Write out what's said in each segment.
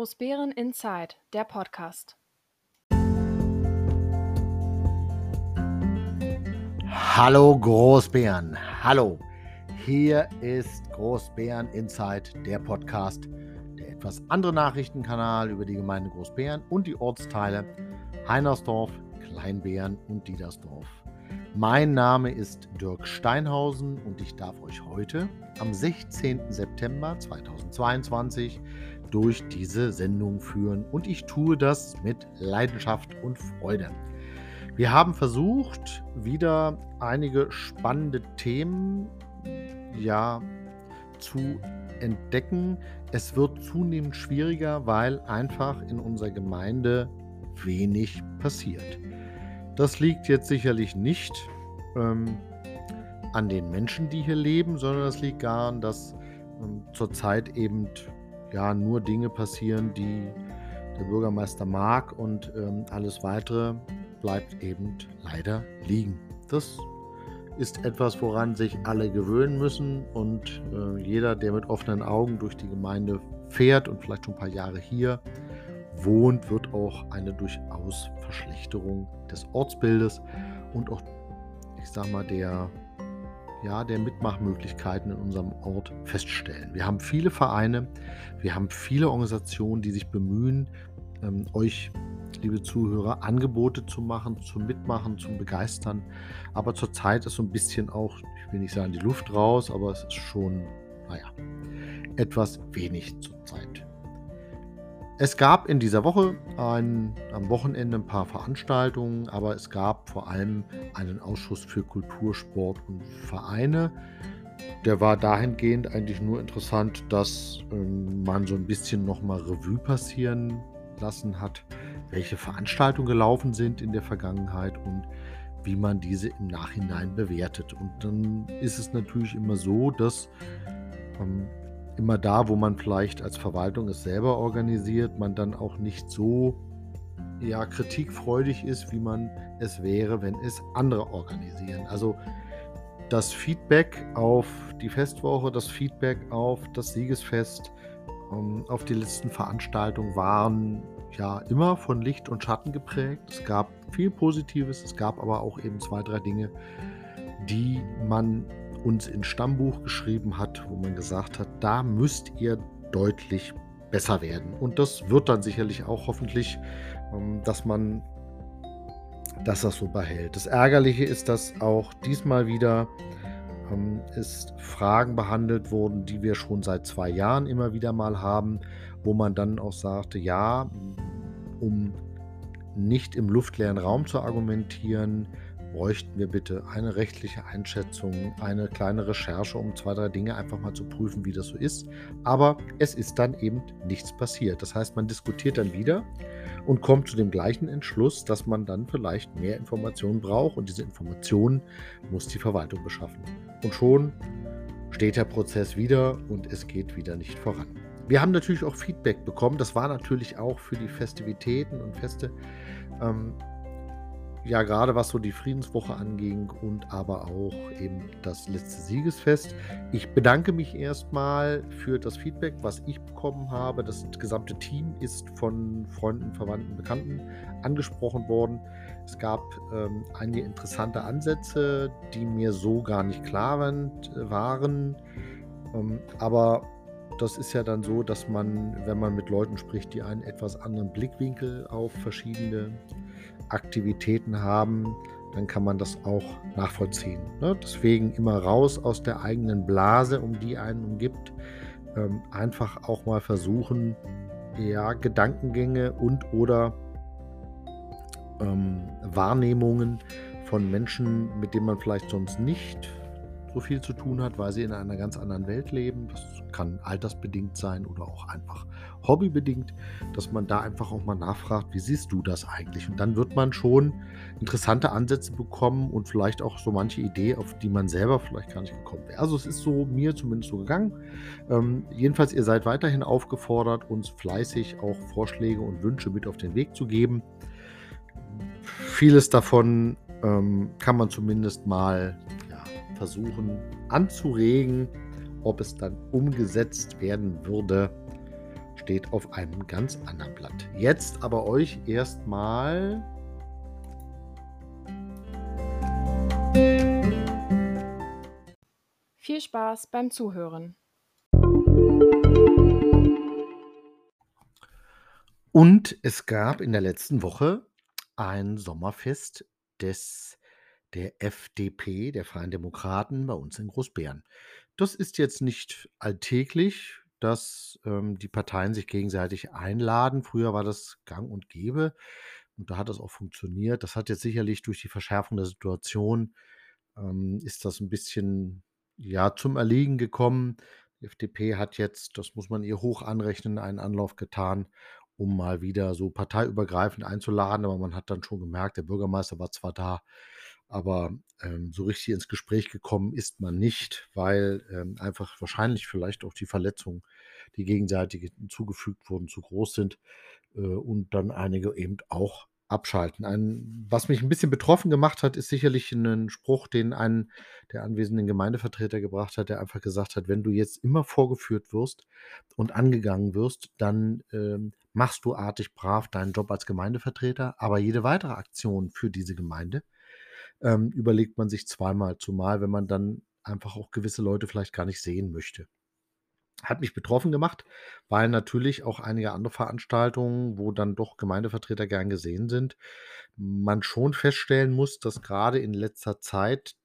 Großbären Inside, der Podcast. Hallo Großbären, hallo. Hier ist Großbären Inside, der Podcast, der etwas andere Nachrichtenkanal über die Gemeinde Großbären und die Ortsteile Heinersdorf, Kleinbären und Diedersdorf. Mein Name ist Dirk Steinhausen und ich darf euch heute am 16. September 2022 durch diese Sendung führen und ich tue das mit Leidenschaft und Freude. Wir haben versucht, wieder einige spannende Themen ja, zu entdecken. Es wird zunehmend schwieriger, weil einfach in unserer Gemeinde wenig passiert. Das liegt jetzt sicherlich nicht ähm, an den Menschen, die hier leben, sondern es liegt daran, dass ähm, zurzeit eben ja nur Dinge passieren, die der Bürgermeister mag und ähm, alles weitere bleibt eben leider liegen. Das ist etwas, woran sich alle gewöhnen müssen und äh, jeder, der mit offenen Augen durch die Gemeinde fährt und vielleicht schon ein paar Jahre hier wohnt, wird auch eine durchaus Verschlechterung des Ortsbildes und auch, ich sag mal, der ja, der Mitmachmöglichkeiten in unserem Ort feststellen. Wir haben viele Vereine, wir haben viele Organisationen, die sich bemühen, ähm, euch, liebe Zuhörer, Angebote zu machen, zum Mitmachen, zum Begeistern. Aber zurzeit ist so ein bisschen auch, ich will nicht sagen die Luft raus, aber es ist schon, naja, etwas wenig zurzeit. Es gab in dieser Woche ein, am Wochenende ein paar Veranstaltungen, aber es gab vor allem einen Ausschuss für Kultur, Sport und Vereine. Der war dahingehend eigentlich nur interessant, dass ähm, man so ein bisschen nochmal Revue passieren lassen hat, welche Veranstaltungen gelaufen sind in der Vergangenheit und wie man diese im Nachhinein bewertet. Und dann ist es natürlich immer so, dass ähm, immer da, wo man vielleicht als Verwaltung es selber organisiert, man dann auch nicht so ja, kritikfreudig ist, wie man es wäre, wenn es andere organisieren. Also das Feedback auf die Festwoche, das Feedback auf das Siegesfest, ähm, auf die letzten Veranstaltungen waren ja immer von Licht und Schatten geprägt. Es gab viel Positives, es gab aber auch eben zwei, drei Dinge, die man uns ins Stammbuch geschrieben hat, wo man gesagt hat, da müsst ihr deutlich besser werden. Und das wird dann sicherlich auch hoffentlich, ähm, dass man dass das so behält. Das Ärgerliche ist, dass auch diesmal wieder ähm, ist Fragen behandelt wurden, die wir schon seit zwei Jahren immer wieder mal haben, wo man dann auch sagte, ja, um nicht im luftleeren Raum zu argumentieren, bräuchten wir bitte eine rechtliche Einschätzung, eine kleine Recherche, um zwei, drei Dinge einfach mal zu prüfen, wie das so ist. Aber es ist dann eben nichts passiert. Das heißt, man diskutiert dann wieder und kommt zu dem gleichen Entschluss, dass man dann vielleicht mehr Informationen braucht und diese Informationen muss die Verwaltung beschaffen. Und schon steht der Prozess wieder und es geht wieder nicht voran. Wir haben natürlich auch Feedback bekommen. Das war natürlich auch für die Festivitäten und Feste ähm, ja, gerade was so die Friedenswoche anging und aber auch eben das letzte Siegesfest. Ich bedanke mich erstmal für das Feedback, was ich bekommen habe. Das gesamte Team ist von Freunden, Verwandten, Bekannten angesprochen worden. Es gab ähm, einige interessante Ansätze, die mir so gar nicht klar waren. Ähm, aber das ist ja dann so, dass man, wenn man mit Leuten spricht, die einen etwas anderen Blickwinkel auf verschiedene Aktivitäten haben, dann kann man das auch nachvollziehen. Ne? Deswegen immer raus aus der eigenen Blase, um die einen umgibt. Ähm, einfach auch mal versuchen, ja, Gedankengänge und oder ähm, Wahrnehmungen von Menschen, mit denen man vielleicht sonst nicht so viel zu tun hat, weil sie in einer ganz anderen Welt leben. Das kann altersbedingt sein oder auch einfach hobbybedingt, dass man da einfach auch mal nachfragt, wie siehst du das eigentlich? Und dann wird man schon interessante Ansätze bekommen und vielleicht auch so manche Idee, auf die man selber vielleicht gar nicht gekommen wäre. Also es ist so mir zumindest so gegangen. Ähm, jedenfalls, ihr seid weiterhin aufgefordert, uns fleißig auch Vorschläge und Wünsche mit auf den Weg zu geben. Vieles davon ähm, kann man zumindest mal versuchen anzuregen. Ob es dann umgesetzt werden würde, steht auf einem ganz anderen Blatt. Jetzt aber euch erstmal Viel Spaß beim Zuhören. Und es gab in der letzten Woche ein Sommerfest des der FDP, der Freien Demokraten, bei uns in Großbären. Das ist jetzt nicht alltäglich, dass ähm, die Parteien sich gegenseitig einladen. Früher war das gang und gäbe und da hat das auch funktioniert. Das hat jetzt sicherlich durch die Verschärfung der Situation ähm, ist das ein bisschen ja zum Erliegen gekommen. Die FDP hat jetzt, das muss man ihr hoch anrechnen, einen Anlauf getan, um mal wieder so parteiübergreifend einzuladen. Aber man hat dann schon gemerkt, der Bürgermeister war zwar da, aber ähm, so richtig ins Gespräch gekommen ist man nicht, weil ähm, einfach wahrscheinlich vielleicht auch die Verletzungen, die gegenseitig zugefügt wurden, zu groß sind äh, und dann einige eben auch abschalten. Ein, was mich ein bisschen betroffen gemacht hat, ist sicherlich ein Spruch, den ein der anwesenden Gemeindevertreter gebracht hat, der einfach gesagt hat, wenn du jetzt immer vorgeführt wirst und angegangen wirst, dann ähm, machst du artig brav deinen Job als Gemeindevertreter, aber jede weitere Aktion für diese Gemeinde ähm, überlegt man sich zweimal, zumal wenn man dann einfach auch gewisse Leute vielleicht gar nicht sehen möchte. Hat mich betroffen gemacht, weil natürlich auch einige andere Veranstaltungen, wo dann doch Gemeindevertreter gern gesehen sind, man schon feststellen muss, dass gerade in letzter Zeit,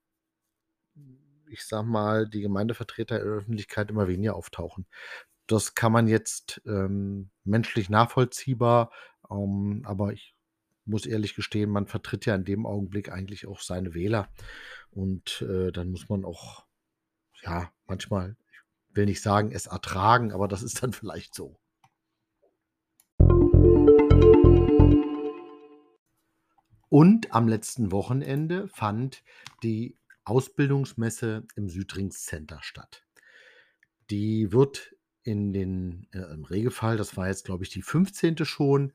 ich sag mal, die Gemeindevertreter in der Öffentlichkeit immer weniger auftauchen. Das kann man jetzt ähm, menschlich nachvollziehbar, ähm, aber ich muss ehrlich gestehen, man vertritt ja in dem Augenblick eigentlich auch seine Wähler. Und äh, dann muss man auch, ja, manchmal will nicht sagen, es ertragen, aber das ist dann vielleicht so. Und am letzten Wochenende fand die Ausbildungsmesse im Südrings Center statt. Die wird in den, äh, im Regelfall, das war jetzt, glaube ich, die 15. schon,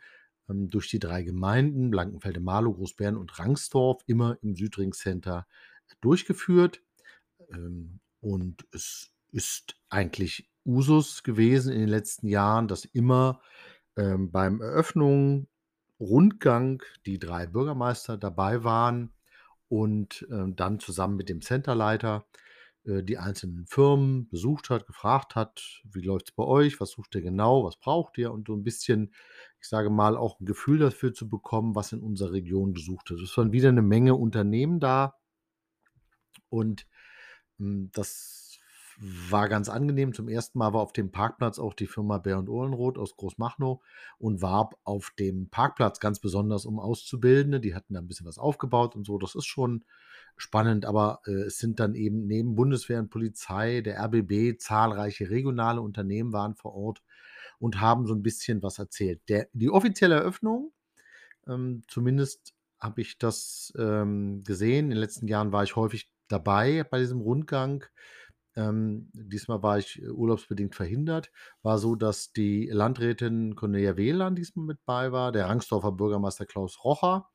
durch die drei Gemeinden, Blankenfelde, Marlow, Großbären und Rangsdorf, immer im Südring Center durchgeführt. Ähm, und es ist eigentlich Usus gewesen in den letzten Jahren, dass immer ähm, beim Eröffnung, Rundgang die drei Bürgermeister dabei waren und äh, dann zusammen mit dem Centerleiter äh, die einzelnen Firmen besucht hat, gefragt hat, wie läuft es bei euch, was sucht ihr genau, was braucht ihr? Und so ein bisschen, ich sage mal, auch ein Gefühl dafür zu bekommen, was in unserer Region gesucht wird. Es waren wieder eine Menge Unternehmen da und hm, das war ganz angenehm. Zum ersten Mal war auf dem Parkplatz auch die Firma Bär und Ohlenroth aus Großmachnow und warb auf dem Parkplatz ganz besonders um Auszubildende. Die hatten da ein bisschen was aufgebaut und so. Das ist schon spannend, aber äh, es sind dann eben neben Bundeswehr und Polizei, der RBB, zahlreiche regionale Unternehmen waren vor Ort und haben so ein bisschen was erzählt. Der, die offizielle Eröffnung, ähm, zumindest habe ich das ähm, gesehen. In den letzten Jahren war ich häufig dabei bei diesem Rundgang. Ähm, diesmal war ich äh, urlaubsbedingt verhindert. War so, dass die Landrätin Cornelia Wehland diesmal mit bei war, der Rangsdorfer Bürgermeister Klaus Rocher,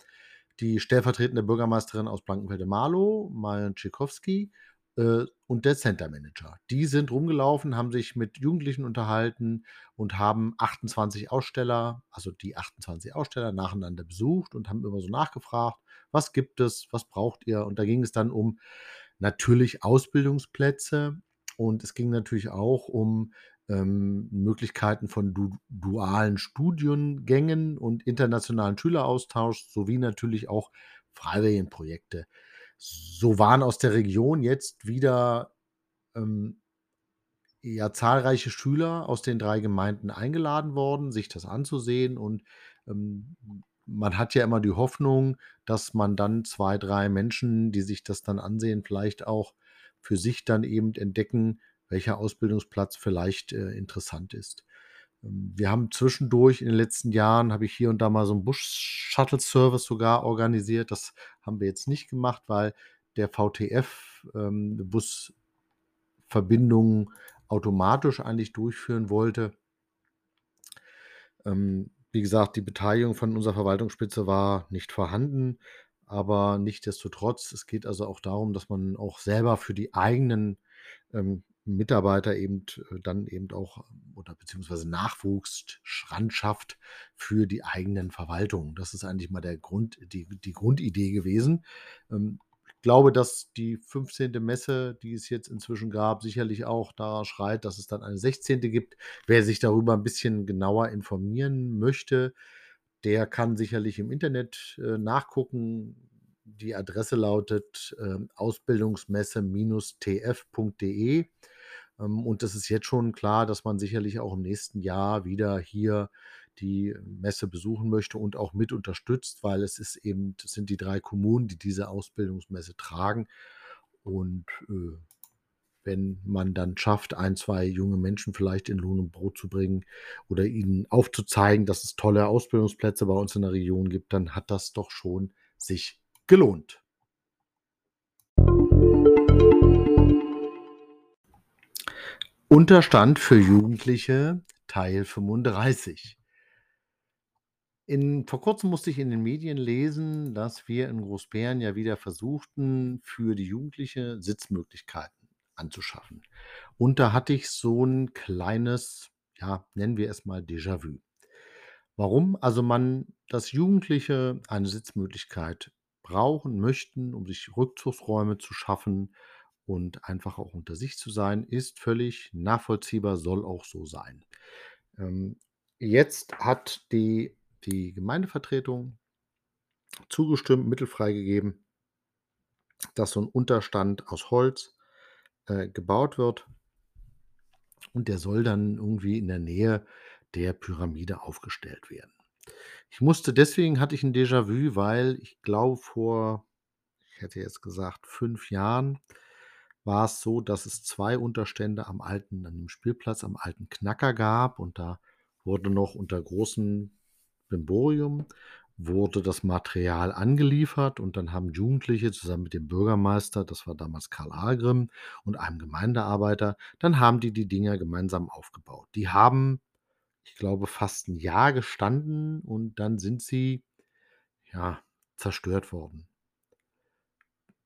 die stellvertretende Bürgermeisterin aus Blankenfelde-Marlow, Marian Tschikowski, äh, und der Center Manager. Die sind rumgelaufen, haben sich mit Jugendlichen unterhalten und haben 28 Aussteller, also die 28 Aussteller nacheinander besucht und haben immer so nachgefragt, was gibt es, was braucht ihr? Und da ging es dann um natürlich Ausbildungsplätze und es ging natürlich auch um ähm, Möglichkeiten von du dualen Studiengängen und internationalen Schüleraustausch sowie natürlich auch Freiwilligenprojekte. So waren aus der Region jetzt wieder ähm, ja, zahlreiche Schüler aus den drei Gemeinden eingeladen worden, sich das anzusehen und ähm, man hat ja immer die Hoffnung, dass man dann zwei, drei Menschen, die sich das dann ansehen, vielleicht auch für sich dann eben entdecken, welcher Ausbildungsplatz vielleicht äh, interessant ist. Ähm, wir haben zwischendurch in den letzten Jahren, habe ich hier und da mal so einen Bus-Shuttle-Service sogar organisiert. Das haben wir jetzt nicht gemacht, weil der VTF ähm, Busverbindungen automatisch eigentlich durchführen wollte. Ähm, wie gesagt, die Beteiligung von unserer Verwaltungsspitze war nicht vorhanden, aber nichtsdestotrotz, es geht also auch darum, dass man auch selber für die eigenen ähm, Mitarbeiter eben äh, dann eben auch oder beziehungsweise Nachwuchs ran schafft für die eigenen Verwaltungen. Das ist eigentlich mal der Grund die die Grundidee gewesen. Ähm, ich glaube, dass die 15. Messe, die es jetzt inzwischen gab, sicherlich auch danach schreit, dass es dann eine 16. gibt. Wer sich darüber ein bisschen genauer informieren möchte, der kann sicherlich im Internet, äh, nachgucken. Die Adresse lautet, ähm, ausbildungsmesse-tf.de. Ähm, und das ist jetzt schon klar, dass man sicherlich auch im nächsten Jahr wieder hier die Messe besuchen möchte und auch mit unterstützt, weil es ist eben das sind die drei Kommunen, die diese Ausbildungsmesse tragen. Und, äh, wenn man dann schafft, ein, 2 junge Menschen vielleicht in Lohn und Brot zu bringen oder ihnen aufzuzeigen, dass es tolle Ausbildungsplätze bei uns in der Region gibt, dann hat das doch schon sich gelohnt. Unterstand für Jugendliche, Teil 35. In vor Kurzem musste ich in den Medien lesen, dass wir in Großbären ja wieder versuchten, für die Jugendliche Sitzmöglichkeiten anzuschaffen. Und da hatte ich so 'n kleines, ja, nennen wir es mal Déjà-vu. Warum? Also, man dass Jugendliche eine Sitzmöglichkeit brauchen, möchten, um sich Rückzugsräume zu schaffen und einfach auch unter sich zu sein, ist völlig nachvollziehbar, soll auch so sein. Ähm, jetzt hat die die Gemeindevertretung zugestimmt, Mittel freigegeben, dass so 'n Unterstand aus Holz, äh, gebaut wird. Und der soll dann irgendwie in der Nähe der Pyramide aufgestellt werden. Ich musste deswegen hatte ich 'n Déjà-vu, weil ich glaube, vor ich hätte jetzt gesagt, 5 Jahren war es so, dass es 2 Unterstände am alten an dem Spielplatz am alten Knacker gab und da wurde noch unter großem Brimborium wurde das Material angeliefert und dann haben Jugendliche zusammen mit dem Bürgermeister, das war damals Karl Agrim und einem Gemeindearbeiter dann haben die die Dinger gemeinsam aufgebaut. Die haben, ich glaube, fast 'n Jahr gestanden und dann sind sie, ja, zerstört worden.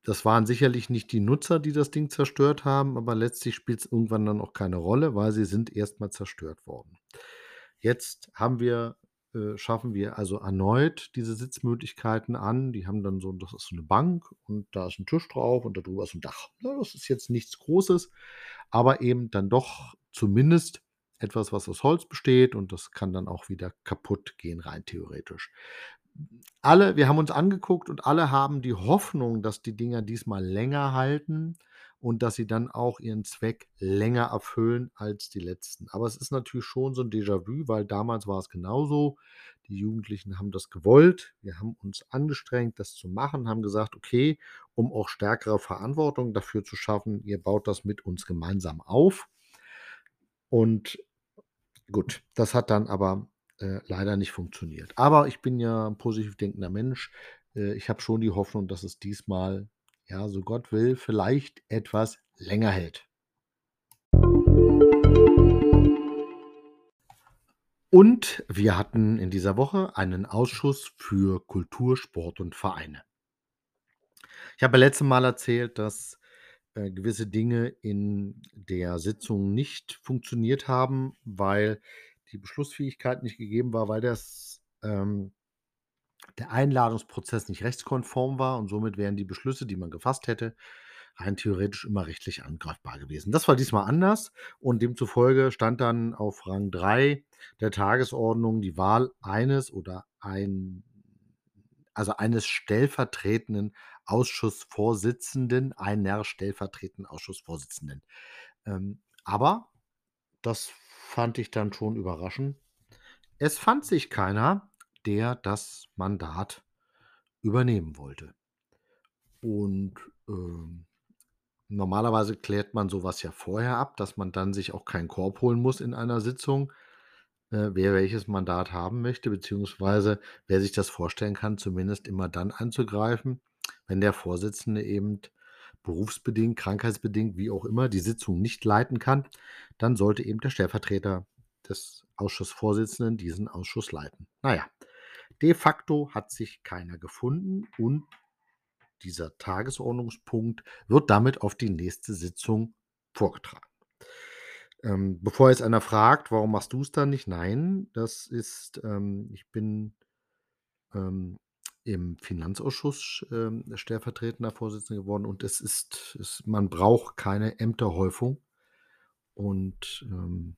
Das waren sicherlich nicht die Nutzer, die das Ding zerstört haben, aber letztlich spielt's irgendwann dann auch keine Rolle, weil sie sind erst mal zerstört worden. Jetzt haben wir äh, schaffen wir also erneut diese Sitzmöglichkeiten an. Die haben dann so das ist so 'ne Bank und da ist 'n Tisch drauf und da drüber ist 'n Dach. Ne, das ist jetzt nichts Großes, aber eben dann doch zumindest etwas, was aus Holz besteht und das kann dann auch wieder kaputtgehen rein theoretisch. Alle wir haben uns angeguckt und alle haben die Hoffnung, dass die Dinger diesmal länger halten und dass sie dann auch ihren Zweck länger erfüllen als die letzten. Aber es ist natürlich schon so 'n Déjà-vu, weil damals war es genauso. Die Jugendlichen haben das gewollt. Wir haben uns angestrengt, das zu machen, haben gesagt: „Okay, um auch stärkere Verantwortung dafür zu schaffen, ihr baut das mit uns gemeinsam auf.“ Und gut, das hat dann aber, äh, leider nicht funktioniert. Aber ich bin ja 'n positiv denkender Mensch. Äh, ich habe schon die Hoffnung, dass es diesmal, ja, so Gott will, vielleicht etwas länger hält. Und wir hatten in dieser Woche einen Ausschuss für Kultur, Sport und Vereine. Ich habe ja letzte Mal erzählt, dass, äh, gewisse Dinge in der Sitzung nicht funktioniert haben, weil die Beschlussfähigkeit nicht gegeben war, weil das, ähm der Einladungsprozess nicht rechtskonform war und somit wären die Beschlüsse, die man gefasst hätte, rein theoretisch immer rechtlich angreifbar gewesen. Das war diesmal anders und demzufolge stand dann auf Rang 3 der Tagesordnung die Wahl eines oder ein also eines stellvertretenden Ausschussvorsitzenden, einer stellvertretenden Ausschussvorsitzenden. Ähm, aber das fand ich dann schon überraschend. Es fand sich keiner, der das Mandat übernehmen wollte. Und, ähm, normalerweise klärt man so was ja vorher ab, dass man dann sich auch keinen Korb holen muss in einer Sitzung, äh, wer welches Mandat haben möchte, beziehungsweise wer sich das vorstellen kann, zumindest immer dann anzugreifen, wenn der Vorsitzende eben berufsbedingt, krankheitsbedingt, wie auch immer, die Sitzung nicht leiten kann, dann sollte eben der Stellvertreter des Ausschussvorsitzenden diesen Ausschuss leiten. Na ja, de facto hat sich keiner gefunden und dieser Tagesordnungspunkt wird damit auf die nächste Sitzung vorgetragen. Ähm, bevor jetzt einer fragt: „Warum machst du's dann nicht?“ Nein, das ist ähm, ich bin, ähm, im Finanzausschuss, ähm, stellvertretender Vorsitzender geworden und es ist es man braucht keine Ämterhäufung und, ähm,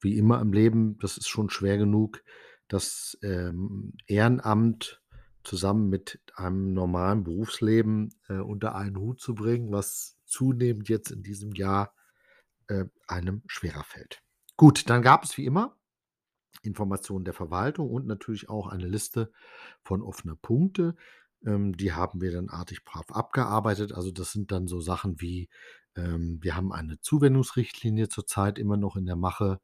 wie immer im Leben, das ist schon schwer genug, das, ähm, Ehrenamt zusammen mit einem normalen Berufsleben, äh, unter einen Hut zu bringen, was zunehmend jetzt in diesem Jahr, äh, einem schwerer fällt. Gut, dann gab es wie immer Informationen der Verwaltung und natürlich auch eine Liste von offener Punkte. Ähm, die haben wir dann artig brav abgearbeitet. Also, das sind dann so Sachen wie, ähm, wir haben eine Zuwendungsrichtlinie zurzeit immer noch in der Mache.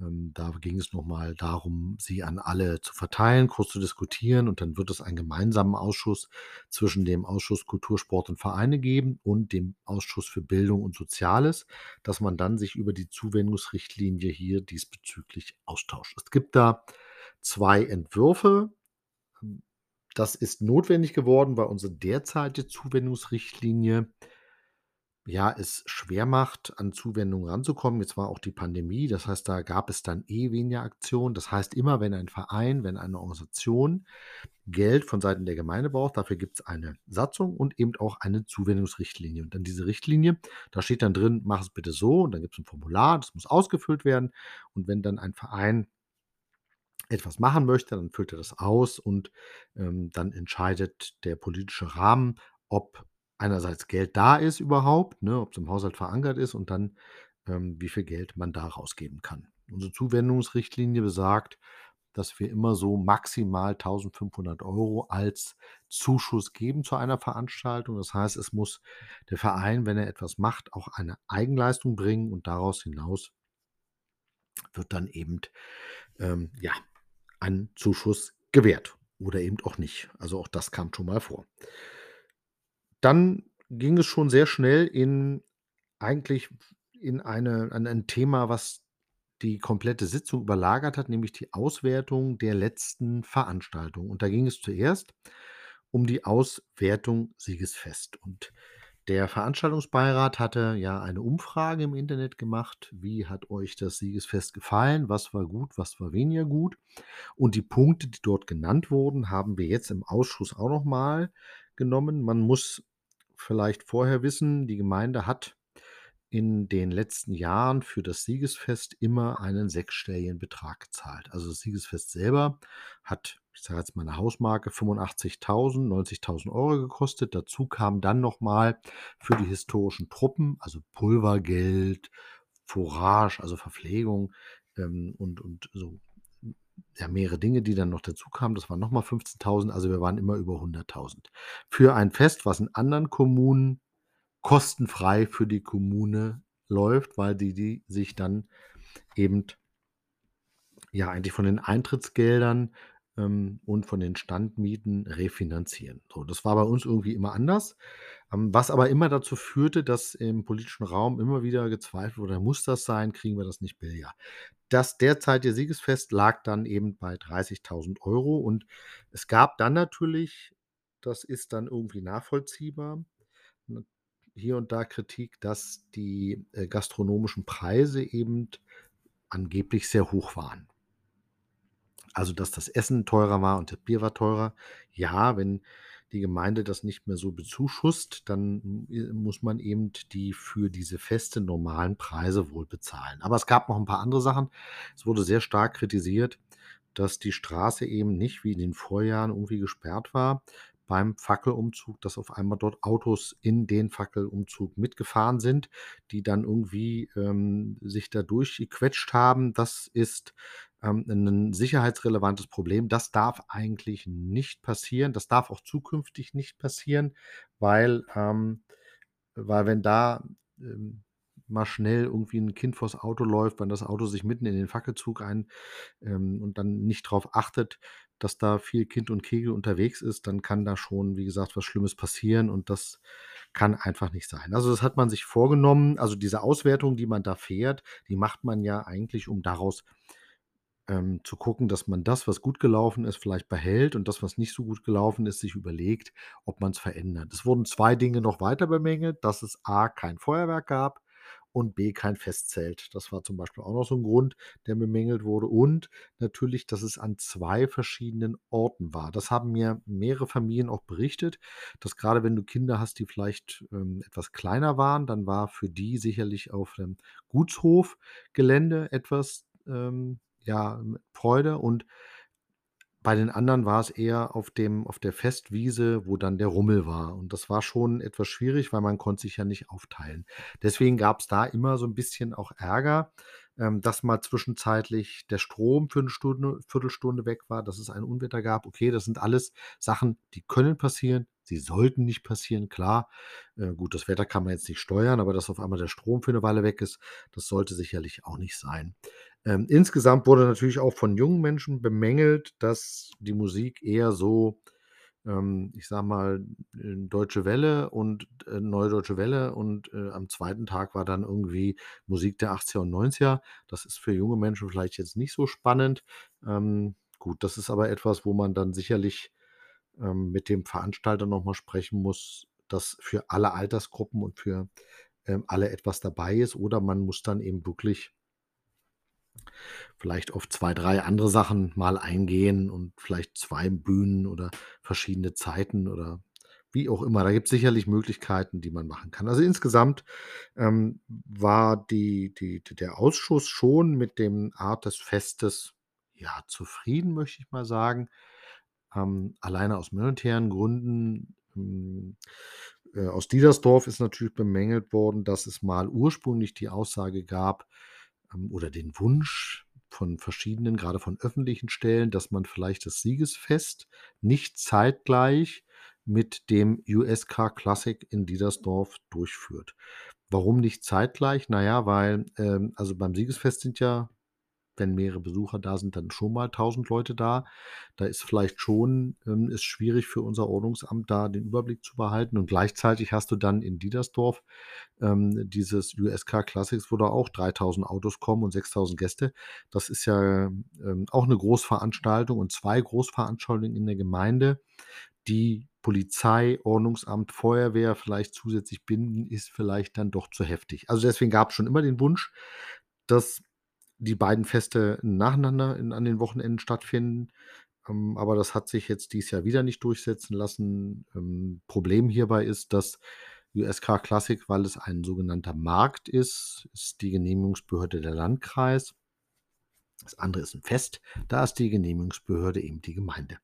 Ähm, da ging es noch mal darum, sie an alle zu verteilen, kurz zu diskutieren und dann wird es einen gemeinsamen Ausschuss zwischen dem Ausschuss Kultur, Sport und Vereine geben und dem Ausschuss für Bildung und Soziales, dass man dann sich über die Zuwendungsrichtlinie hier diesbezüglich austauscht. Es gibt da 2 Entwürfe. Das ist notwendig geworden, weil unsere derzeitige Zuwendungsrichtlinie ja, es schwer macht, an Zuwendungen ranzukommen. Jetzt war auch die Pandemie, das heißt, da gab es dann eh weniger Aktionen. Das heißt, immer wenn ein Verein, wenn eine Organisation Geld von Seiten der Gemeinde braucht, dafür gibt es eine Satzung und eben auch eine Zuwendungsrichtlinie. Und dann diese Richtlinie, da steht dann drin: „Mach es bitte so“, und dann gibt es ein Formular, das muss ausgefüllt werden. Und wenn dann ein Verein etwas machen möchte, dann füllt er das aus und, ähm, dann entscheidet der politische Rahmen, ob einerseits Geld da ist überhaupt, ne, ob es im Haushalt verankert ist und dann, ähm, wie viel Geld man da rausgeben kann. Unsere Zuwendungsrichtlinie besagt, dass wir immer so maximal 1.500 Euro als Zuschuss geben zu einer Veranstaltung. Das heißt, es muss der Verein, wenn er etwas macht, auch eine Eigenleistung bringen und daraus hinaus wird dann eben, ähm, ja, ein Zuschuss gewährt oder eben auch nicht. Also auch das kam schon mal vor. Dann ging es schon sehr schnell in eigentlich in eine an ein Thema, was die komplette Sitzung überlagert hat, nämlich die Auswertung der letzten Veranstaltung. Und da ging es zuerst um die Auswertung Siegesfest. Und der Veranstaltungsbeirat hatte ja eine Umfrage im Internet gemacht. Wie hat euch das Siegesfest gefallen? Was war gut, was war weniger gut? Und die Punkte, die dort genannt wurden, haben wir jetzt im Ausschuss auch noch mal genommen. Man muss vielleicht vorher wissen, die Gemeinde hat in den letzten Jahren für das Siegesfest immer einen sechsstelligen Betrag gezahlt. Also, das Siegesfest selber hat, ich sage jetzt mal 'ne Hausmarke, 85.000, 90.000 Euro gekostet. Dazu kam dann noch mal für die historischen Truppen, also Pulvergeld, Fourage, also Verpflegung, ähm, und und so, ja, mehrere Dinge, die dann noch dazu kamen. Das waren noch mal 15.000, also wir waren immer über 100.000. Für ein Fest, was in anderen Kommunen kostenfrei für die Kommune läuft, weil die die sich dann eben ja, eigentlich von den Eintrittsgeldern, ähm, und von den Standmieten refinanzieren. So, das war bei uns irgendwie immer anders, ähm, was aber immer dazu führte, dass im politischen Raum immer wieder gezweifelt wurde: „Muss das sein? Kriegen wir das nicht billiger?“ Das derzeitige Siegesfest lag dann eben bei 30.000 Euro und es gab dann natürlich, das ist dann irgendwie nachvollziehbar, hier und da Kritik, dass die, äh, gastronomischen Preise eben angeblich sehr hoch waren. Also, dass das Essen teurer war und das Bier war teurer. Ja, wenn die Gemeinde das nicht mehr so bezuschusst, dann, muss man eben die für diese Feste normalen Preise wohl bezahlen. Aber es gab noch 'n paar andere Sachen. Es wurde sehr stark kritisiert, dass die Straße eben nicht wie in den Vorjahren irgendwie gesperrt war beim Fackelumzug, dass auf einmal dort Autos in den Fackelumzug mitgefahren sind, die dann irgendwie, ähm, sich da durchgequetscht haben. Das ist, ähm, 'nen sicherheitsrelevantes Problem. Das darf eigentlich nicht passieren. Das darf auch zukünftig nicht passieren, weil ähm, weil wenn da, ähm, mal schnell irgendwie 'n Kind vors Auto läuft, wenn das Auto sich mitten in den Fackelzug ein ähm, und dann nicht drauf achtet, dass da viel Kind und Kegel unterwegs ist, dann kann da schon, wie gesagt, was Schlimmes passieren und das kann einfach nicht sein. Also, das hat man sich vorgenommen. Also, diese Auswertung, die man da fährt, die macht man ja eigentlich, um daraus, ähm, zu gucken, dass man das, was gut gelaufen ist, vielleicht behält und das, was nicht so gut gelaufen ist, sich überlegt, ob man's verändert. Es wurden 2 Dinge noch weiter bemängelt, dass es A kein Feuerwerk gab und B kein Festzelt. Das war zum Beispiel auch noch so 'n Grund, der bemängelt wurde und natürlich, dass es an 2 verschiedenen Orten war. Das haben mir mehrere Familien auch berichtet, dass grade wenn du Kinder hast, die vielleicht, ähm, etwas kleiner waren, dann war für die sicherlich auf dem Gutshofgelände etwas, ähm, ja, Freude und bei den anderen war es eher auf dem auf der Festwiese, wo dann der Rummel war. Und das war schon etwas schwierig, weil man konnte sich ja nicht aufteilen. Deswegen gab's da immer so 'n bisschen auch Ärger, ähm, dass mal zwischenzeitlich der Strom für 'ne Stunde Viertelstunde weg war, dass es ein Unwetter gab. Okay, das sind alles Sachen, die können passieren. Sie sollten nicht passieren, klar. Äh, gut, das Wetter kann man jetzt nicht steuern, aber dass auf einmal der Strom für 'ne Weile weg ist, das sollte sicherlich auch nicht sein. Ähm, insgesamt wurde natürlich auch von jungen Menschen bemängelt, dass die Musik eher so, ähm, ich sage mal, äh, Deutsche Welle und äh, Neue Deutsche Welle und, äh, am 2. Tag war dann irgendwie Musik der 80er und 90er. Das ist für junge Menschen vielleicht jetzt nicht so spannend. Ähm, gut, das ist aber etwas, wo man dann sicherlich, ähm, mit dem Veranstalter noch mal sprechen muss, dass für alle Altersgruppen und für, ähm, alle etwas dabei ist oder man muss dann eben wirklich vielleicht auf 2, 3 andere Sachen mal eingehen und vielleicht 2 Bühnen oder verschiedene Zeiten oder wie auch immer. Da gibt's sicherlich Möglichkeiten, die man machen kann. Also, insgesamt, ähm, war die die der Ausschuss schon mit dem Art des Festes, ja, zufrieden, möchte ich mal sagen. Ähm, alleine aus monetären Gründen, hm, äh, aus Diedersdorf ist natürlich bemängelt worden, dass es mal ursprünglich die Aussage gab, ähm, oder den Wunsch von verschiedenen, grade von öffentlichen Stellen, dass man vielleicht das Siegesfest nicht zeitgleich mit dem USK Classic in Diedersdorf durchführt. Warum nicht zeitgleich? Na ja, weil, ähm, also, beim Siegesfest sind ja, wenn mehrere Besucher da sind, dann schon mal 1.000 Leute da. Da ist vielleicht schon ähm, ist schwierig für unser Ordnungsamt, da den Überblick zu behalten und gleichzeitig hast du dann in Diedersdorf, ähm, dieses USK Classics, wo da auch 3.000 Autos kommen und 6.000 Gäste. Das ist ja, ähm, auch 'ne Großveranstaltung und 2 Großveranstaltungen in der Gemeinde, die Polizei, Ordnungsamt, Feuerwehr vielleicht zusätzlich binden, ist vielleicht dann doch zu heftig. Also, deswegen gab's schon immer den Wunsch, dass die beiden Feste nacheinander in an den Wochenenden stattfinden. Ähm, aber das hat sich jetzt dieses Jahr wieder nicht durchsetzen lassen. Ähm, Problem hierbei ist, dass USK Classic, weil es ein sogenannter Markt ist, ist die Genehmigungsbehörde der Landkreis. Das andere ist 'n Fest, da ist die Genehmigungsbehörde eben die Gemeinde.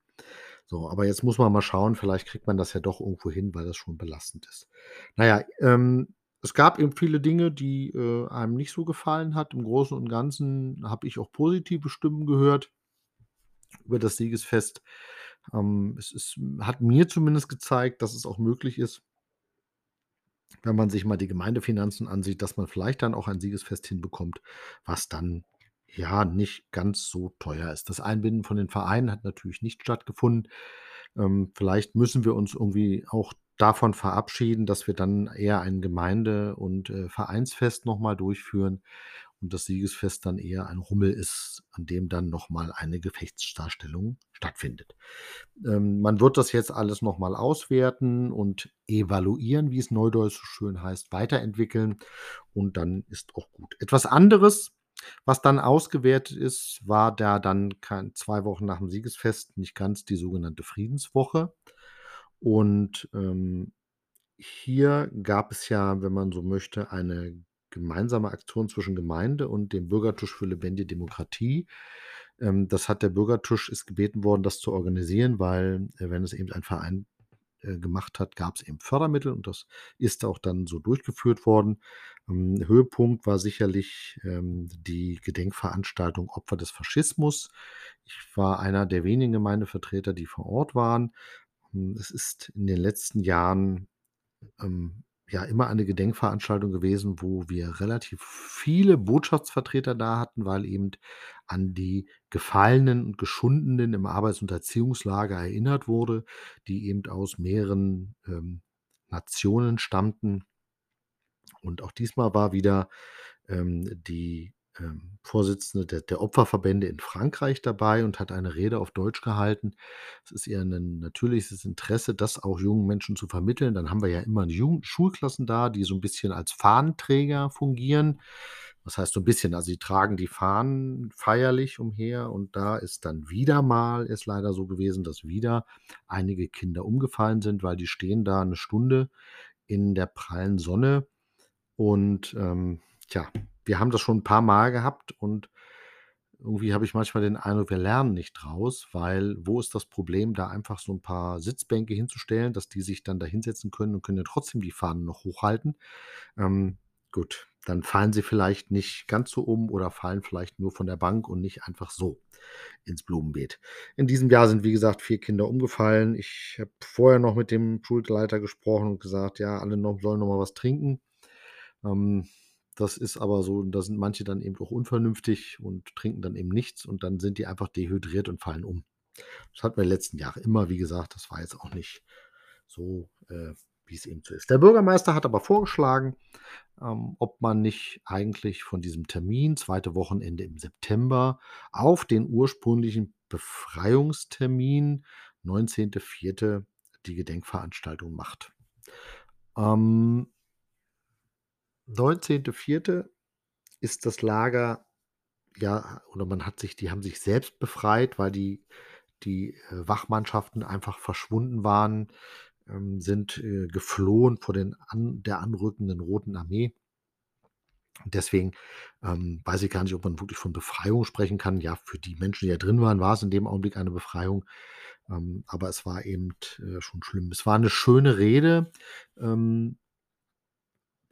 So, aber jetzt muss man mal schauen, vielleicht kriegt man das ja doch irgendwo hin, weil das schon belastend ist. Na ja, ähm, es gab eben viele Dinge, die, äh, einem nicht so gefallen hat. Im Großen und Ganzen habe ich auch positive Stimmen gehört über das Siegesfest. Ähm, es ist hat mir zumindest gezeigt, dass es auch möglich ist wenn man sich mal die Gemeindefinanzen ansieht, dass man vielleicht dann auch ein Siegesfest hinbekommt, was dann, ja, nicht ganz so teuer ist. Das Einbinden von den Vereinen hat natürlich nicht stattgefunden. Ähm, vielleicht müssen wir uns irgendwie auch davon verabschieden, dass wir dann eher ein Gemeinde und, äh, Vereinsfest noch mal durchführen und das Siegesfest dann eher ein Rummel ist, an dem dann noch mal eine Gefechtsdarstellung stattfindet. Ähm, man wird das jetzt alles noch mal auswerten und evaluieren, wie es neudeutsch so schön heißt, weiterentwickeln und dann ist auch gut. Etwas anderes, was dann ausgewertet ist, war da dann kein 2 Wochen nach dem Siegesfest nicht ganz die sogenannte Friedenswoche. Und, ähm, hier gab es ja, wenn man so möchte, eine gemeinsame Aktion zwischen Gemeinde und dem Bürgertisch für lebendige Demokratie. Ähm, das hat der Bürgertisch ist gebeten worden, das zu organisieren, weil, äh, wenn es eben ein Verein, äh, gemacht hat, gab's eben Fördermittel und das ist auch dann so durchgeführt worden. Hm, Höhepunkt war sicherlich, ähm, die Gedenkveranstaltung Opfer des Faschismus. Ich war einer der wenigen Gemeindevertreter, die vor Ort waren. Hm, es ist in den letzten Jahren, ähm, ja immer eine Gedenkveranstaltung gewesen, wo wir relativ viele Botschaftsvertreter da hatten, weil eben an die Gefallenen und Geschundenen im Arbeits und Erziehungslager erinnert wurde, die eben aus mehreren, ähm, Nationen stammten. Und auch diesmal war wieder, ähm, die ähm, Vorsitzende der der Opferverbände in Frankreich dabei und hat eine Rede auf Deutsch gehalten. Es ist ihr 'nen natürliches Interesse, das auch jungen Menschen zu vermitteln. Dann haben wir ja immer Jugend Schulklassen da, die so 'n bisschen als Fahnenträger fungieren. Was heißt so 'n bisschen? Also, sie tragen die Fahnen feierlich umher und da ist dann wieder mal ist leider so gewesen, dass wieder einige Kinder umgefallen sind, weil die stehen da 'ne Stunde in der prallen Sonne und, ähm, tja, wir haben das schon 'n paarmal gehabt und irgendwie habe ich manchmal den Eindruck, wir lernen nicht draus, weil wo ist das Problem, da einfach so 'n paar Sitzbänke hinzustellen, dass die sich dann da hinsetzen können und können ja trotzdem die Fahnen noch hochhalten. Ähm, gut, dann fallen sie vielleicht nicht ganz so um oder fallen vielleicht nur von der Bank und nicht einfach so ins Blumenbeet. In diesem Jahr sind, wie gesagt, 4 Kinder umgefallen. Ich habe vorher noch mit dem Schulleiter gesprochen und gesagt: „Ja, alle noch sollen noch mal was trinken.“ Ähm, das ist aber so da sind manche dann eben auch unvernünftig und trinken dann eben nichts und dann sind die einfach dehydriert und fallen um. Das hatten wir die letzten Jahre immer. Wie gesagt, das war jetzt auch nicht so, äh, wie's eben so ist. Der Bürgermeister hat aber vorgeschlagen, ähm, ob man nicht eigentlich von diesem Termin, zweite Wochenende im September, auf den ursprünglichen Befreiungstermin, 19.04., die Gedenkveranstaltung macht. Ähm 19.04. ist das Lager ja oder man hat sich die haben sich selbst befreit, weil die die, äh, Wachmannschaften einfach verschwunden waren, ähm, sind, äh, geflohen vor den an der anrückenden Roten Armee. Deswegen, ähm, weiß ich gar nicht, ob man wirklich von Befreiung sprechen kann. Ja, für die Menschen, die da drin waren, war's in dem Augenblick eine Befreiung, ähm, aber es war eben, äh, schon schlimm. Es war 'ne schöne Rede, ähm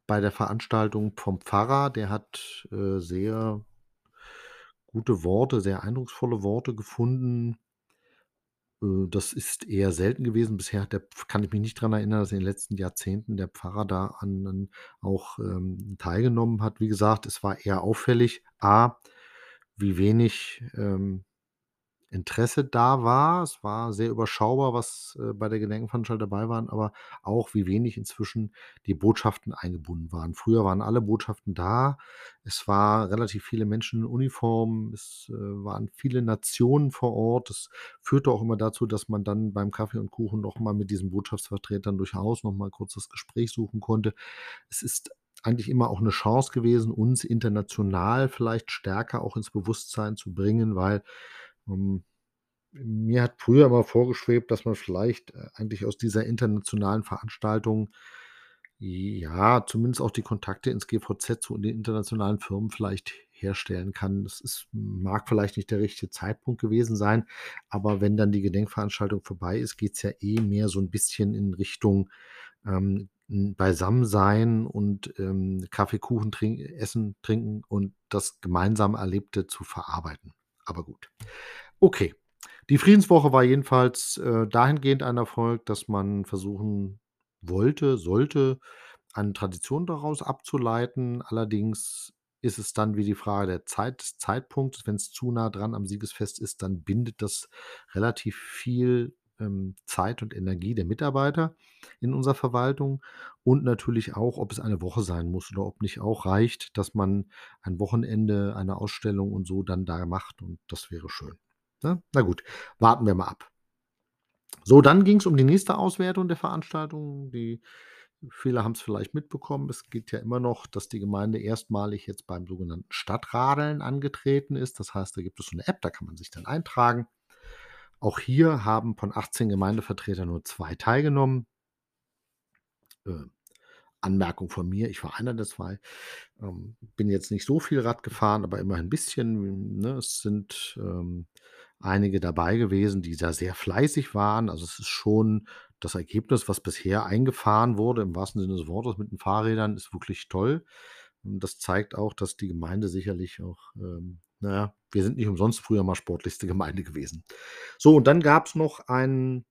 bei der Veranstaltung vom Pfarrer. Der hat, äh, sehr gute Worte, sehr eindrucksvolle Worte gefunden. Äh, das ist eher selten gewesen. Bisher hat der kann ich mich nicht dran erinnern, dass in den letzten Jahrzehnten der Pfarrer da an auch, ähm, teilgenommen hat. Wie gesagt, es war eher auffällig, A, wie wenig, ähm, Interesse da war. Es war sehr überschaubar, was, äh, bei der Gedenkveranstaltung dabei waren, aber auch, wie wenig inzwischen die Botschaften eingebunden waren. Früher waren alle Botschaften da. Es war relativ viele Menschen in Uniform. Es, äh, waren viele Nationen vor Ort. Das führte auch immer dazu, dass man dann beim Kaffee und Kuchen noch mal mit diesen Botschaftsvertretern durchaus noch mal kurz das Gespräch suchen konnte. Es ist eigentlich immer auch 'ne Chance gewesen, uns international vielleicht stärker auch ins Bewusstsein zu bringen, weil, ähm, mir hat früher immer vorgeschwebt, dass man vielleicht, äh, eigentlich aus dieser internationalen Veranstaltung, ja, zumindest auch die Kontakte ins GVZ zu den internationalen Firmen vielleicht herstellen kann. Das ist mag vielleicht nicht der richtige Zeitpunkt gewesen sein, aber wenn dann die Gedenkveranstaltung vorbei ist, geht's ja eh mehr so 'n bisschen in Richtung, ähm, hm, Beisammensein und, ähm, Kaffee, Kuchen trink essen, trinken und das gemeinsam Erlebte zu verarbeiten. Aber gut. Okay. Die Friedenswoche war jedenfalls, äh, dahingehend ein Erfolg, dass man versuchen wollte sollte, eine Tradition daraus abzuleiten. Allerdings ist es dann wie die Frage der Zeit des Zeitpunkts. Wenn's zu nah dran am Siegesfest ist, dann bindet das relativ viel, ähm, Zeit und Energie der Mitarbeiter in unserer Verwaltung und natürlich auch, ob es eine Woche sein muss oder ob nicht auch reicht, dass man ein Wochenende, eine Ausstellung und so dann da macht und das wäre schön, ne? Na gut, warten wir mal ab. So, dann ging's um die nächste Auswertung der Veranstaltung. Die viele haben's vielleicht mitbekommen. Es geht ja immer noch, dass die Gemeinde erstmalig jetzt beim sogenannten Stadtradeln angetreten ist. Das heißt, da gibt es so 'ne App, da kann man sich dann eintragen. Auch hier haben von 18 Gemeindevertretern nur 2 teilgenommen. Äh, Anmerkung von mir, ich war einer der 2. Ähm, bin jetzt nicht so viel Rad gefahren, aber immerhin 'n bisschen, ne? Es sind, ähm, einige dabei gewesen, die da sehr fleißig waren. Also, es ist schon das Ergebnis, was bisher eingefahren wurde, im wahrsten Sinne des Wortes mit den Fahrrädern, ist wirklich toll. Das zeigt auch, dass die Gemeinde sicherlich auch, ähm na ja, wir sind nicht umsonst früher mal sportlichste Gemeinde gewesen. So, und dann gab's noch einen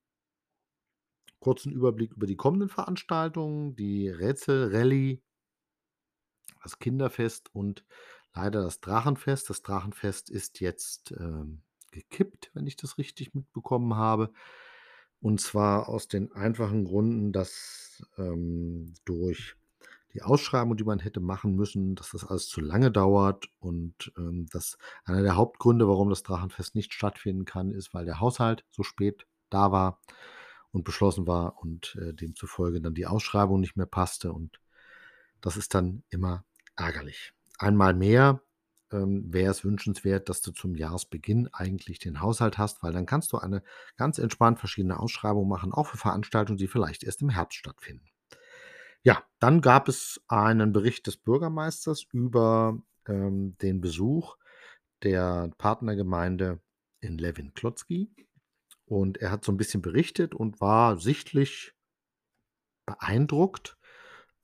kurzen Überblick über die kommenden Veranstaltungen, die Rätsel-Rallye das Kinderfest und leider das Drachenfest. Das Drachenfest ist jetzt, ähm, gekippt, wenn ich das richtig mitbekommen habe. Und zwar aus den einfachen Gründen, dass, ähm, durch die Ausschreibung, die man hätte machen müssen, dass das alles zu lange dauert und, ähm, dass einer der Hauptgründe, warum das Drachenfest nicht stattfinden kann, ist, weil der Haushalt so spät da war und beschlossen war und, äh, demzufolge dann die Ausschreibung nicht mehr passte und das ist dann immer ärgerlich. Einmal mehr, ähm, wäre es wünschenswert, dass du zum Jahresbeginn eigentlich den Haushalt hast, weil dann kannst du eine ganz entspannt verschiedene Ausschreibungen machen, auch für Veranstaltungen, die vielleicht erst im Herbst stattfinden. Ja, dann gab es einen Bericht des Bürgermeisters über, ähm, den Besuch der Partnergemeinde in Lewin-Klotzki und er hat so 'n bisschen berichtet und war sichtlich beeindruckt,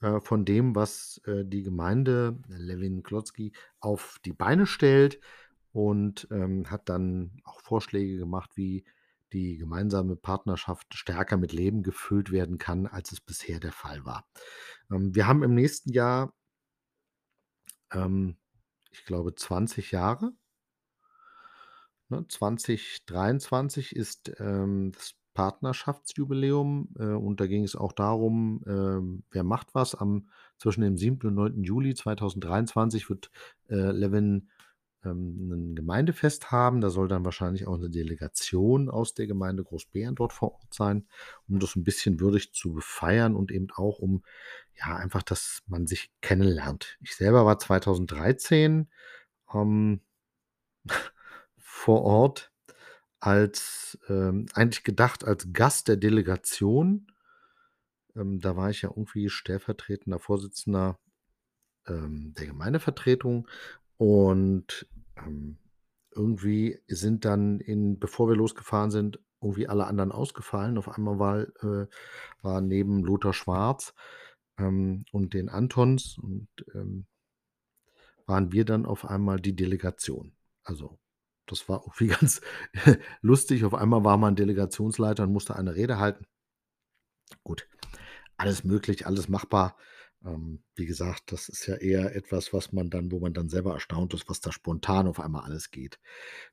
äh, von dem, was, äh, die Gemeinde Lewin-Klotzki auf die Beine stellt und, ähm, hat dann auch Vorschläge gemacht, wie die gemeinsame Partnerschaft stärker mit Leben gefüllt werden kann, als es bisher der Fall war. Ähm, wir haben im nächsten Jahr ähm, ich glaube 20 Jahre ne? 2023 ist, ähm, das Partnerschaftsjubiläum, äh, und da ging es auch darum, wer macht was. Am zwischen dem 7. und 9. Juli 2023 wird, äh, Lewin, ähm, 'nen Gemeindefest haben. Da soll dann wahrscheinlich auch 'ne Delegation aus der Gemeinde Großbeeren dort vor Ort sein, um das 'n bisschen würdig zu feiern und eben auch um ja, einfach, dass man sich kennenlernt. Ich selber war 2013, ähm, vor Ort als, ähm eigentlich gedacht als Gast der Delegation. Ähm, da war ich ja irgendwie stellvertretender Vorsitzender, ähm, der Gemeindevertretung und, ähm, irgendwie sind dann in bevor wir losgefahren sind, irgendwie alle anderen ausgefallen. Auf einmal war äh, war neben Lothar Schwarz, ähm, und den Antons und, ähm waren wir dann auf einmal die Delegation. Also, das war irgendwie ganz lustig. Auf einmal war man Delegationsleiter und musste eine Rede halten. Gut, alles möglich, alles machbar. Ähm, wie gesagt, das ist ja eher etwas, was man dann wo man dann selber erstaunt ist, was da spontan auf einmal alles geht.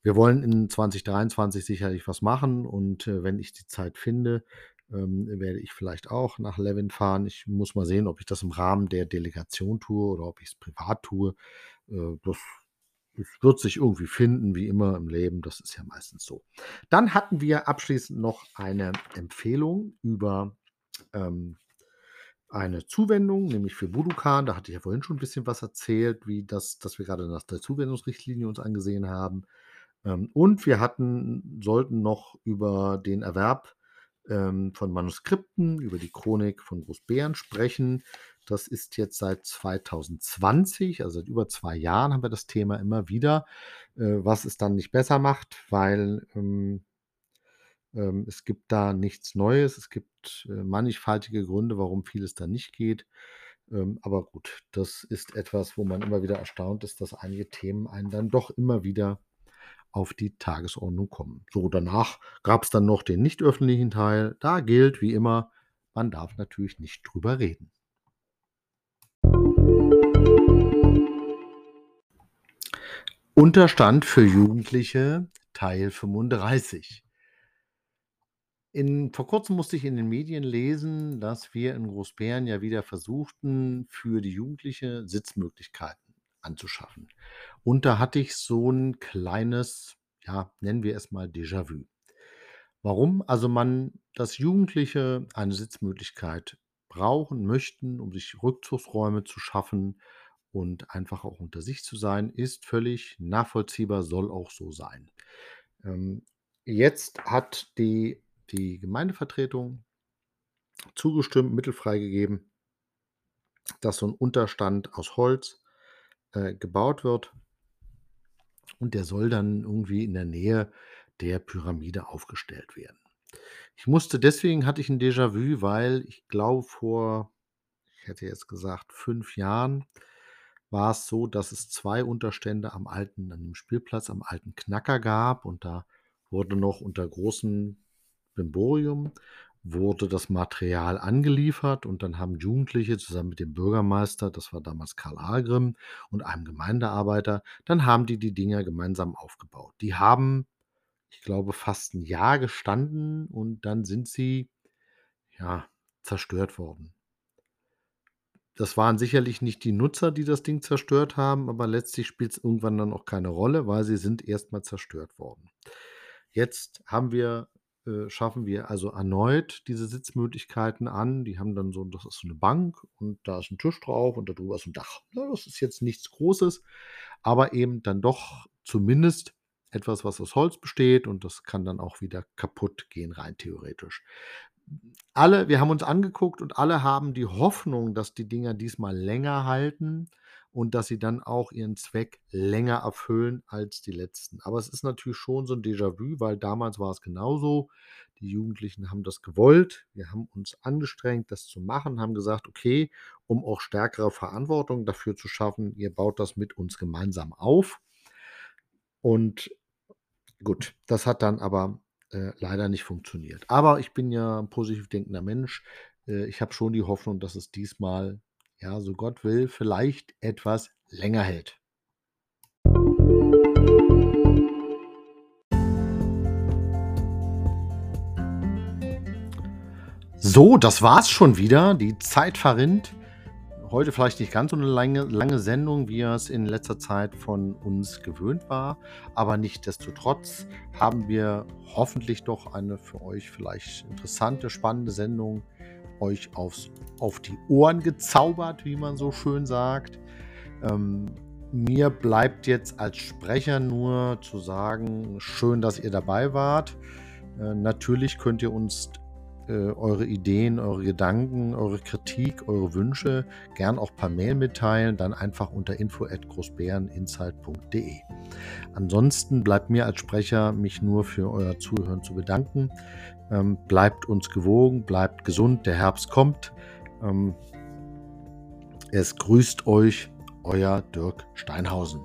Wir wollen in 2023 sicherlich was machen und, äh, wenn ich die Zeit finde, ähm, werde ich vielleicht auch nach Lewin fahren. Ich muss mal sehen, ob ich das im Rahmen der Delegation tue oder ob ich's privat tue. Äh, das das wird sich irgendwie finden, wie immer im Leben. Das ist ja meistens so. Dann hatten wir abschließend noch eine Empfehlung über, ähm, eine Zuwendung, nämlich für Budokan. Da hatte ich ja vorhin schon 'n bisschen was erzählt, wie das dass wir grade nach der Zuwendungsrichtlinie uns angesehen haben. Ähm, und wir hatten sollten noch über den Erwerb, ähm, von Manuskripten über die Chronik von Großbeeren sprechen. Das ist jetzt seit 2020, also seit über 2 Jahren haben wir das Thema immer wieder, äh, was es dann nicht besser macht, weil, ähm es gibt da nichts Neues. Es gibt, äh, mannigfaltige Gründe, warum vieles da nicht geht. Ähm, aber gut, das ist etwas, wo man immer wieder erstaunt ist, dass einige Themen einen dann doch immer wieder auf die Tagesordnung kommen. So, danach gab's dann noch den nicht öffentlichen Teil. Da gilt wie immer, man darf natürlich nicht drüber reden. Unterstand für Jugendliche, Teil 35. In vor Kurzem musste ich in den Medien lesen, dass wir in Großbeeren ja wieder versuchten, für die Jugendliche Sitzmöglichkeiten anzuschaffen. Und da hatte ich so 'n kleines, ja, nennen wir es mal Déjà-vu. Warum? Also, man dass Jugendliche eine Sitzmöglichkeit brauchen, möchten, um sich Rückzugsräume zu schaffen und einfach auch unter sich zu sein, ist völlig nachvollziehbar, soll auch so sein. Ähm, jetzt hat die die Gemeindevertretung zugestimmt, Mittel freigegeben dass so 'n Unterstand aus Holz, äh, gebaut wird und der soll dann irgendwie in der Nähe der Pyramide aufgestellt werden. Ich musste deswegen hatte ich 'n Déjà-vu, weil ich glaube, vor ich hätte jetzt gesagt, 5 Jahren war's so, dass es 2 Unterstände am alten an dem Spielplatz am alten Knacker gab und da wurde noch unter großem Brimborium wurde das Material angeliefert und dann haben Jugendliche zusammen mit dem Bürgermeister, das war damals Karl Agrim, und einem Gemeindearbeiter dann haben die die Dinger gemeinsam aufgebaut. Die haben, ich glaube, fast 'n Jahr gestanden und dann sind sie, ja, zerstört worden. das waren sicherlich nicht die Nutzer, die das Ding zerstört haben, aber letztlich spielt es irgendwann dann auch keine Rolle, weil sie sind erstmal zerstört worden. Jetzt haben wir äh, schaffen wir also erneut diese Sitzmöglichkeiten an. Die haben dann so das ist so 'ne Bank und da ist ein Tisch drauf und darüber ist ein Dach. Das ist jetzt nichts Großes, aber eben dann doch zumindest etwas, was aus Holz besteht und das kann dann auch wieder kaputt gehen rein theoretisch. Alle wir haben uns angeguckt und alle haben die Hoffnung, dass die Dinger diesmal länger halten und dass sie dann auch ihren Zweck länger erfüllen als die letzten. Aber es ist natürlich schon so ein Déjà-vu, weil damals war es genauso. Die Jugendlichen haben das gewollt. Wir haben uns angestrengt, das zu machen, haben gesagt: „Okay, um auch stärkere Verantwortung dafür zu schaffen, ihr baut das mit uns gemeinsam auf.“ Und gut, das hat dann aber, äh, leider nicht funktioniert. Aber ich bin ja 'n positiv denkender Mensch. Äh, ich habe schon die Hoffnung, dass es diesmal ja, so Gott will, vielleicht etwas länger hält. So, das war's schon wieder. Die Zeit verrinnt. Heute vielleicht nicht ganz so eine lange, lange Sendung, wie es in letzter Zeit von uns gewöhnt war. Aber nichtsdestotrotz haben wir hoffentlich doch eine für euch vielleicht interessante, spannende Sendung euch aufs, auf die Ohren gezaubert, wie man so schön sagt. Ähm, mir bleibt jetzt als Sprecher nur zu sagen, schön, dass ihr dabei wart. Äh, natürlich könnt ihr uns äh, eure Ideen, eure Gedanken, eure Kritik, eure Wünsche gern auch per Mail mitteilen, dann einfach unter info@großbäreninsight.de. Ansonsten bleibt mir als Sprecher mich nur für euer Zuhören zu bedanken. Ähm, bleibt uns gewogen, bleibt gesund, der Herbst kommt. Ähm, es grüßt euch, euer Dirk Steinhausen.